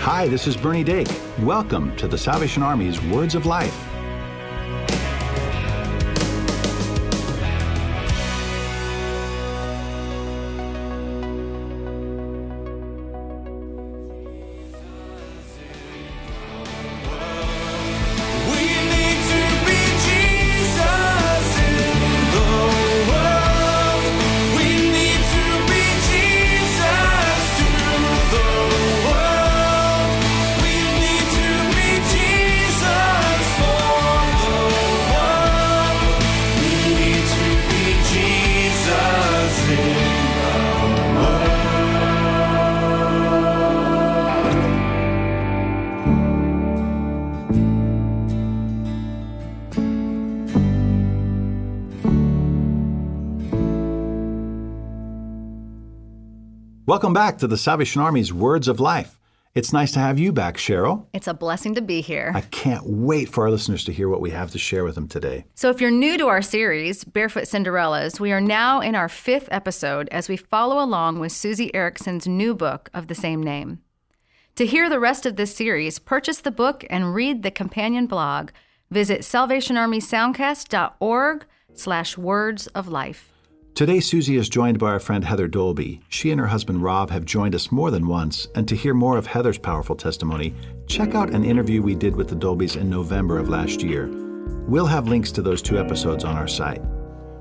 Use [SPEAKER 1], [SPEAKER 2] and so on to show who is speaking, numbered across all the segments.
[SPEAKER 1] Hi, this is Bernie Dake. Welcome to the Salvation Army's Words of Life. Welcome back to the Salvation Army's Words of Life. It's nice to have you back, Cheryl.
[SPEAKER 2] It's a blessing to be here.
[SPEAKER 1] I can't wait for our listeners to hear what we have to share with them today.
[SPEAKER 2] So, if you're new to our series, Barefoot Cinderellas, we are now in our fifth episode as we follow along with Susie Erickson's new book of the same name. To hear the rest of this series, purchase the book and read the companion blog. Visit salvationarmysoundcast.org slash words of life.
[SPEAKER 1] Today, Susie is joined by our friend Heather Dolby. She and her husband Rob have joined us more than once, and to hear more of Heather's powerful testimony, check out an interview we did with the Dolbys in November of last year. We'll have links to those two episodes on our site.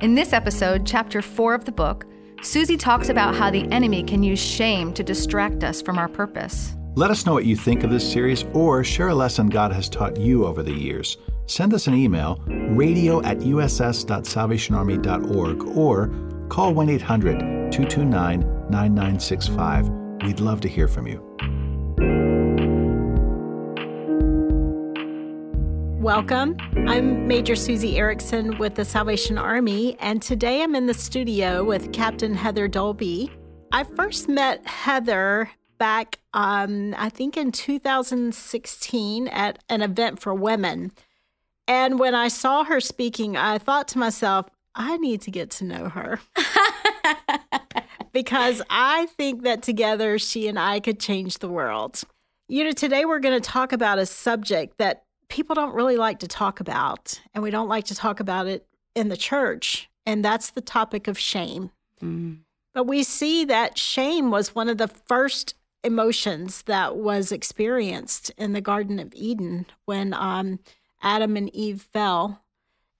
[SPEAKER 2] In this episode, chapter four of the book, Susie talks about how the enemy can use shame to distract us from our purpose.
[SPEAKER 1] Let us know what you think of this series or share a lesson God has taught you over the years. Send us an email, radio at uss.salvationarmy.org, or call 1 800 229 9965. We'd love to hear from you.
[SPEAKER 3] Welcome. I'm Major Susie Erickson with the Salvation Army, and today I'm in the studio with Captain Heather Dolby. I first met Heather back, um, I think, in 2016 at an event for women. And when I saw her speaking, I thought to myself, I need to get to know her. because I think that together she and I could change the world. You know, today we're going to talk about a subject that people don't really like to talk about, and we don't like to talk about it in the church, and that's the topic of shame. But we see that shame was one of the first emotions that was experienced in the Garden of Eden when um, Adam and Eve fell.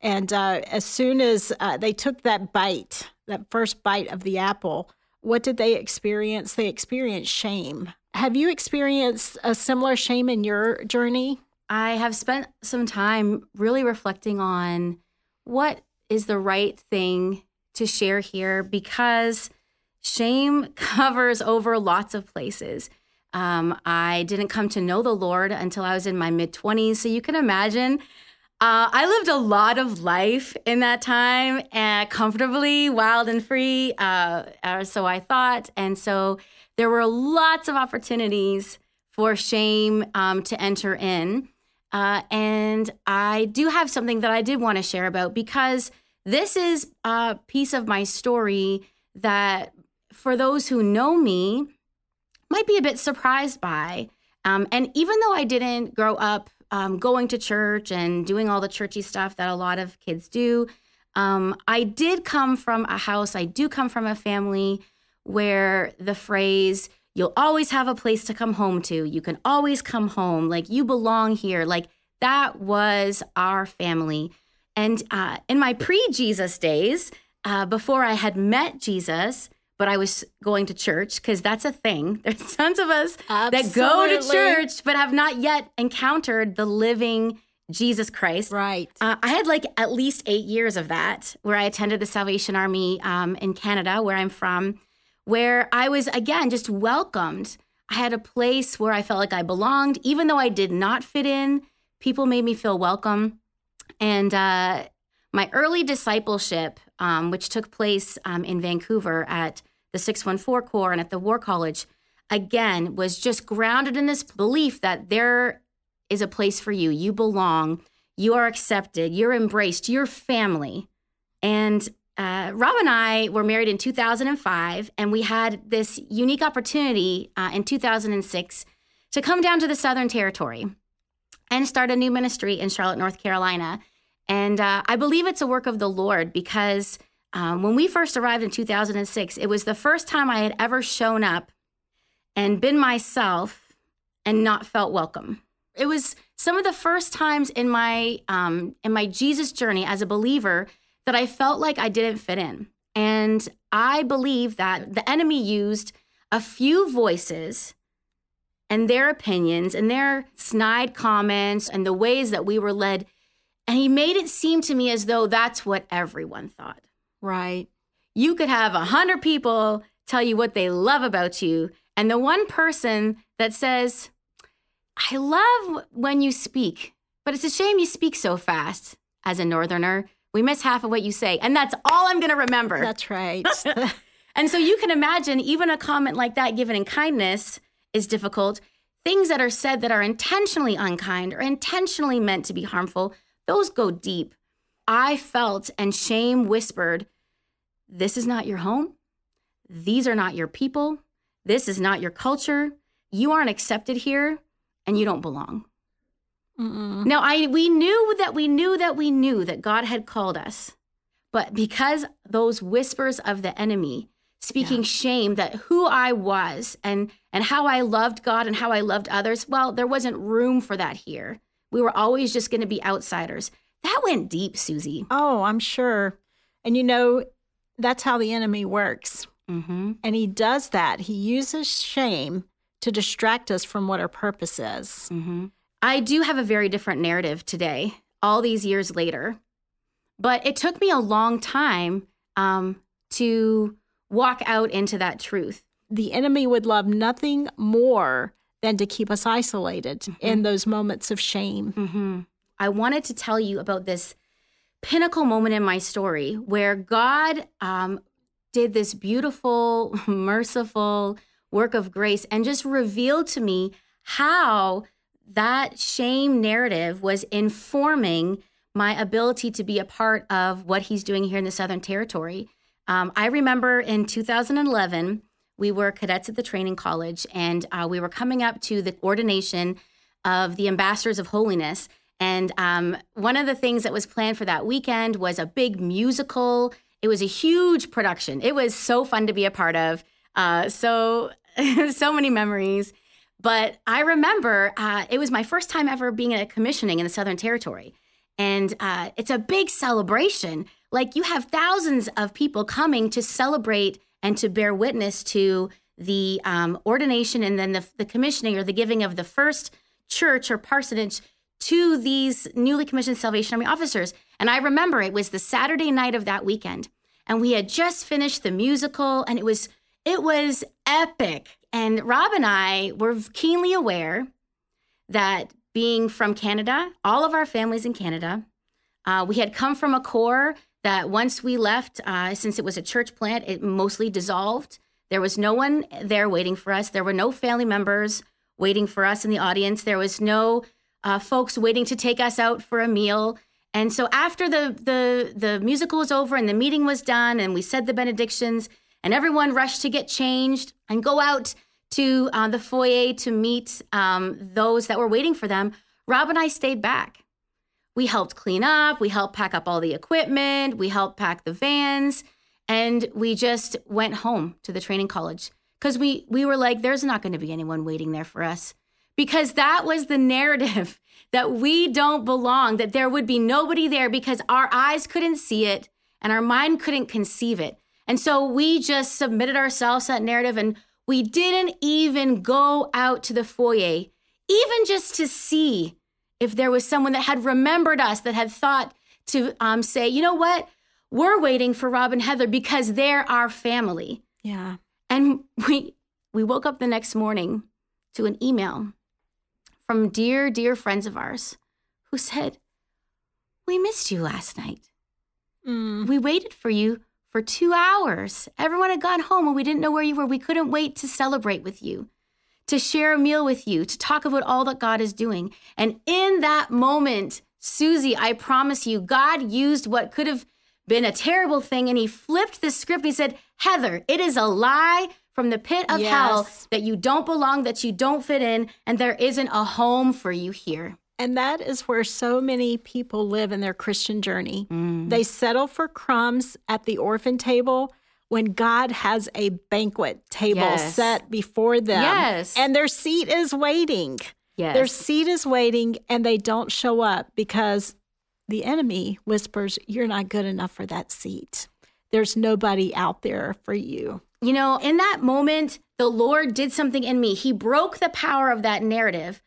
[SPEAKER 3] And uh, as soon as uh, they took that bite, that first bite of the apple, what did they experience? They experienced shame. Have you experienced a similar shame in your journey?
[SPEAKER 4] I have spent some time really reflecting on what is the right thing to share here because shame covers over lots of places. Um, I didn't come to know the Lord until I was in my mid 20s. So you can imagine uh, I lived a lot of life in that time, uh, comfortably, wild and free. Uh, or so I thought. And so there were lots of opportunities for shame um, to enter in. Uh, and I do have something that I did want to share about because this is a piece of my story that, for those who know me, might be a bit surprised by. Um, and even though I didn't grow up um, going to church and doing all the churchy stuff that a lot of kids do, um, I did come from a house, I do come from a family where the phrase, you'll always have a place to come home to, you can always come home, like you belong here, like that was our family. And uh, in my pre Jesus days, uh, before I had met Jesus, but I was going to church because that's a thing. There's tons of us that go to church but have not yet encountered the living Jesus Christ.
[SPEAKER 3] Right.
[SPEAKER 4] Uh, I had like at least eight years of that where I attended the Salvation Army um, in Canada, where I'm from, where I was again just welcomed. I had a place where I felt like I belonged, even though I did not fit in. People made me feel welcome. And uh, my early discipleship, um, which took place um, in Vancouver at the 614 Corps and at the War College, again, was just grounded in this belief that there is a place for you. You belong. You are accepted. You're embraced. You're family. And uh, Rob and I were married in 2005, and we had this unique opportunity uh, in 2006 to come down to the Southern Territory and start a new ministry in Charlotte, North Carolina. And uh, I believe it's a work of the Lord because um, when we first arrived in 2006, it was the first time I had ever shown up and been myself and not felt welcome. It was some of the first times in my um, in my Jesus journey as a believer that I felt like I didn't fit in. And I believe that the enemy used a few voices and their opinions and their snide comments and the ways that we were led. And he made it seem to me as though that's what everyone thought.
[SPEAKER 3] Right.
[SPEAKER 4] You could have a hundred people tell you what they love about you, and the one person that says, I love when you speak, but it's a shame you speak so fast. As a northerner, we miss half of what you say, and that's all I'm going to remember.
[SPEAKER 3] That's right.
[SPEAKER 4] And so you can imagine even a comment like that given in kindness is difficult. Things that are said that are intentionally unkind or intentionally meant to be harmful, those go deep. I felt and shame whispered, This is not your home. These are not your people. This is not your culture. You aren't accepted here and you don't belong.
[SPEAKER 3] Mm-mm.
[SPEAKER 4] Now, I we knew that we knew that we knew that God had called us. But because those whispers of the enemy speaking shame that who I was and and how I loved God and how I loved others, well, there wasn't room for that here. We were always just going to be outsiders. That went deep, Susie.
[SPEAKER 3] Oh, I'm sure. And you know, that's how the enemy works.
[SPEAKER 4] Mm-hmm.
[SPEAKER 3] And he does that. He uses shame to distract us from what our purpose is.
[SPEAKER 4] Mm-hmm. I do have a very different narrative today, all these years later. But it took me a long time um, to walk out into that truth.
[SPEAKER 3] The enemy would love nothing more than to keep us isolated in those moments of shame.
[SPEAKER 4] hmm I wanted to tell you about this pinnacle moment in my story where God um, did this beautiful, merciful work of grace and just revealed to me how that shame narrative was informing my ability to be a part of what he's doing here in the Southern Territory. Um, I remember in 2011, we were cadets at the training college, and uh, we were coming up to the ordination of the ambassadors of holiness. And um, one of the things that was planned for that weekend was a big musical. It was a huge production. It was so fun to be a part of. Uh, so, so many memories. But I remember uh, it was my first time ever being at a commissioning in the Southern Territory. And uh, it's a big celebration. Like you have thousands of people coming to celebrate and to bear witness to the um, ordination and then the, the commissioning or the giving of the first church or parsonage to these newly commissioned Salvation Army officers. And I remember it was the Saturday night of that weekend, and we had just finished the musical, and it was it was epic. And Rob and I were keenly aware that being from Canada, all of our families in Canada, uh, we had come from a corps that once we left, uh, since it was a church plant, it mostly dissolved. There was no one there waiting for us. There were no family members waiting for us in the audience. There was no uh, folks waiting to take us out for a meal. And so after the the the musical was over and the meeting was done and we said the benedictions and everyone rushed to get changed and go out to uh, the foyer to meet um, those that were waiting for them, Rob and I stayed back. We helped clean up, we helped pack up all the equipment, we helped pack the vans, and we just went home to the training college because we we were like, there's not going to be anyone waiting there for us because that was the narrative that we don't belong, that there would be nobody there because our eyes couldn't see it and our mind couldn't conceive it. And so we just submitted ourselves to that narrative and we didn't even go out to the foyer, even just to see if there was someone that had remembered us, that had thought to um, say, you know what? We're waiting for Rob and Heather because they're our family.
[SPEAKER 3] Yeah.
[SPEAKER 4] And we we woke up the next morning to an email from dear, dear friends of ours who said, We missed you last night.
[SPEAKER 3] Mm.
[SPEAKER 4] We waited for you for two hours. Everyone had gone home and we didn't know where you were. We couldn't wait to celebrate with you, to share a meal with you, to talk about all that God is doing. And in that moment, Susie, I promise you, God used what could have been a terrible thing and he flipped the script. He said, Heather, it is a lie from the pit of
[SPEAKER 3] Yes.
[SPEAKER 4] hell that you don't belong, that you don't fit in, and there isn't a home for you here.
[SPEAKER 3] And that is where so many people live in their Christian journey.
[SPEAKER 4] Mm.
[SPEAKER 3] They settle for crumbs at the orphan table when God has a banquet table
[SPEAKER 4] Yes.
[SPEAKER 3] set before them.
[SPEAKER 4] Yes.
[SPEAKER 3] And their seat is waiting.
[SPEAKER 4] Yes.
[SPEAKER 3] Their seat is waiting and they don't show up because the enemy whispers, You're not good enough for that seat. There's nobody out there for you.
[SPEAKER 4] You know, in that moment, the Lord did something in me. He broke the power of that narrative.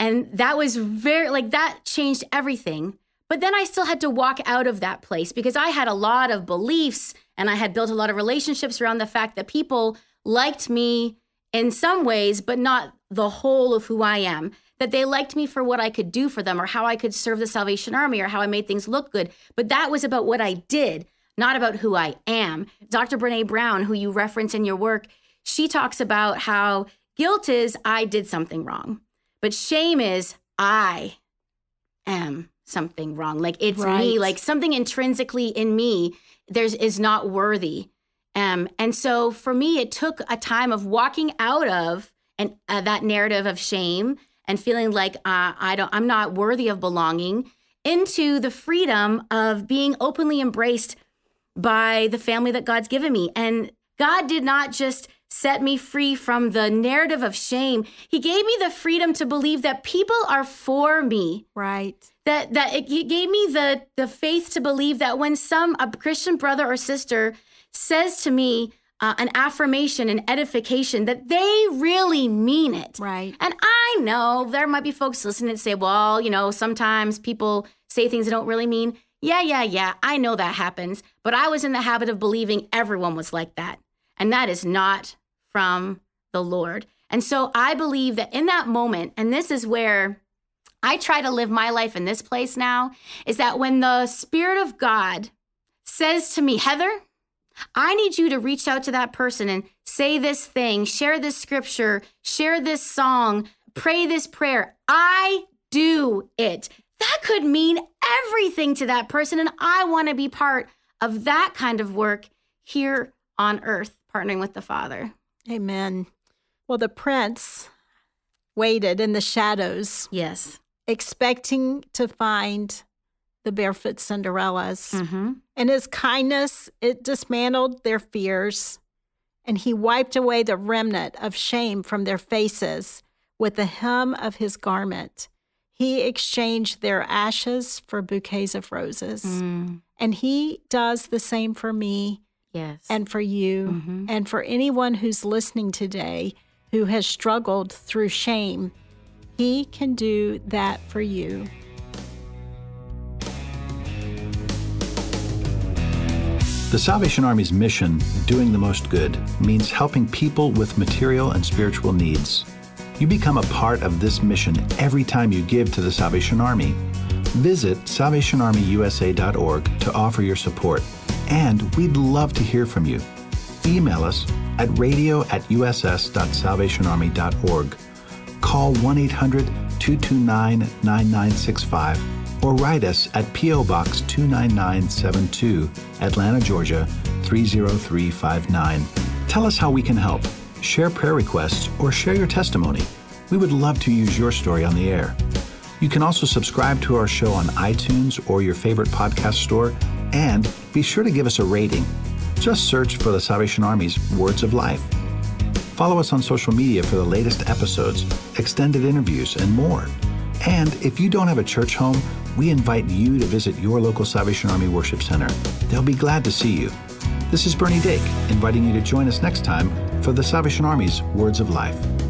[SPEAKER 4] And that was very, like, that changed everything. But then I still had to walk out of that place because I had a lot of beliefs and I had built a lot of relationships around the fact that people liked me in some ways, but not the whole of who I am. That they liked me for what I could do for them or how I could serve the Salvation Army or how I made things look good. But that was about what I did, not about who I am. Dr. Brene Brown, who you reference in your work, she talks about how guilt is I did something wrong, but shame is I am something wrong. Like it's me, like something intrinsically in me there's is not worthy. Um, and so for me, it took a time of walking out of and uh, that narrative of shame and feeling like uh, I don't, I'm not worthy of belonging, into the freedom of being openly embraced by the family that God's given me. And God did not just set me free from the narrative of shame. He gave me the freedom to believe that people are for me
[SPEAKER 3] Right.
[SPEAKER 4] that that it g- gave me the the faith to believe that when some a Christian brother or sister says to me uh, an affirmation, an edification, that they really mean it.
[SPEAKER 3] Right.
[SPEAKER 4] And I know there might be folks listening and say, well, you know, sometimes people say things they don't really mean. Yeah, yeah, yeah. I know that happens. But I was in the habit of believing everyone was like that. And that is not from the Lord. And so I believe that in that moment, and this is where I try to live my life in this place now, is that when the Spirit of God says to me, Heather, I need you to reach out to that person and say this thing, share this scripture, share this song, pray this prayer. I do it. That could mean everything to that person. And I want to be part of that kind of work here on earth, partnering with the Father.
[SPEAKER 3] Amen. Well, the prince waited in the shadows,
[SPEAKER 4] Yes.
[SPEAKER 3] expecting to find the barefoot Cinderellas.
[SPEAKER 4] Mm-hmm.
[SPEAKER 3] And his kindness, it dismantled their fears. And he wiped away the remnant of shame from their faces with the hem of his garment. He exchanged their ashes for bouquets of roses.
[SPEAKER 4] Mm.
[SPEAKER 3] And he does the same for me
[SPEAKER 4] Yes.
[SPEAKER 3] and for you
[SPEAKER 4] Mhm.
[SPEAKER 3] and for anyone who's listening today who has struggled through shame. He can do that for you.
[SPEAKER 1] The Salvation Army's mission, doing the most good, means helping people with material and spiritual needs. You become a part of this mission every time you give to the Salvation Army. Visit salvationarmyusa.org to offer your support, and we'd love to hear from you. Email us at radio at uss.salvationarmy.org. Call 1 800 229 9965 or write us at P.O. Box 29972, Atlanta, Georgia 30359. Tell us how we can help. Share prayer requests or share your testimony. We would love to use your story on the air. You can also subscribe to our show on iTunes or your favorite podcast store, and be sure to give us a rating. Just search for the Salvation Army's Words of Life. Follow us on social media for the latest episodes, extended interviews, and more. And if you don't have a church home, we invite you to visit your local Salvation Army Worship Center. They'll be glad to see you. This is Bernie Dake, inviting you to join us next time for the Salvation Army's Words of Life.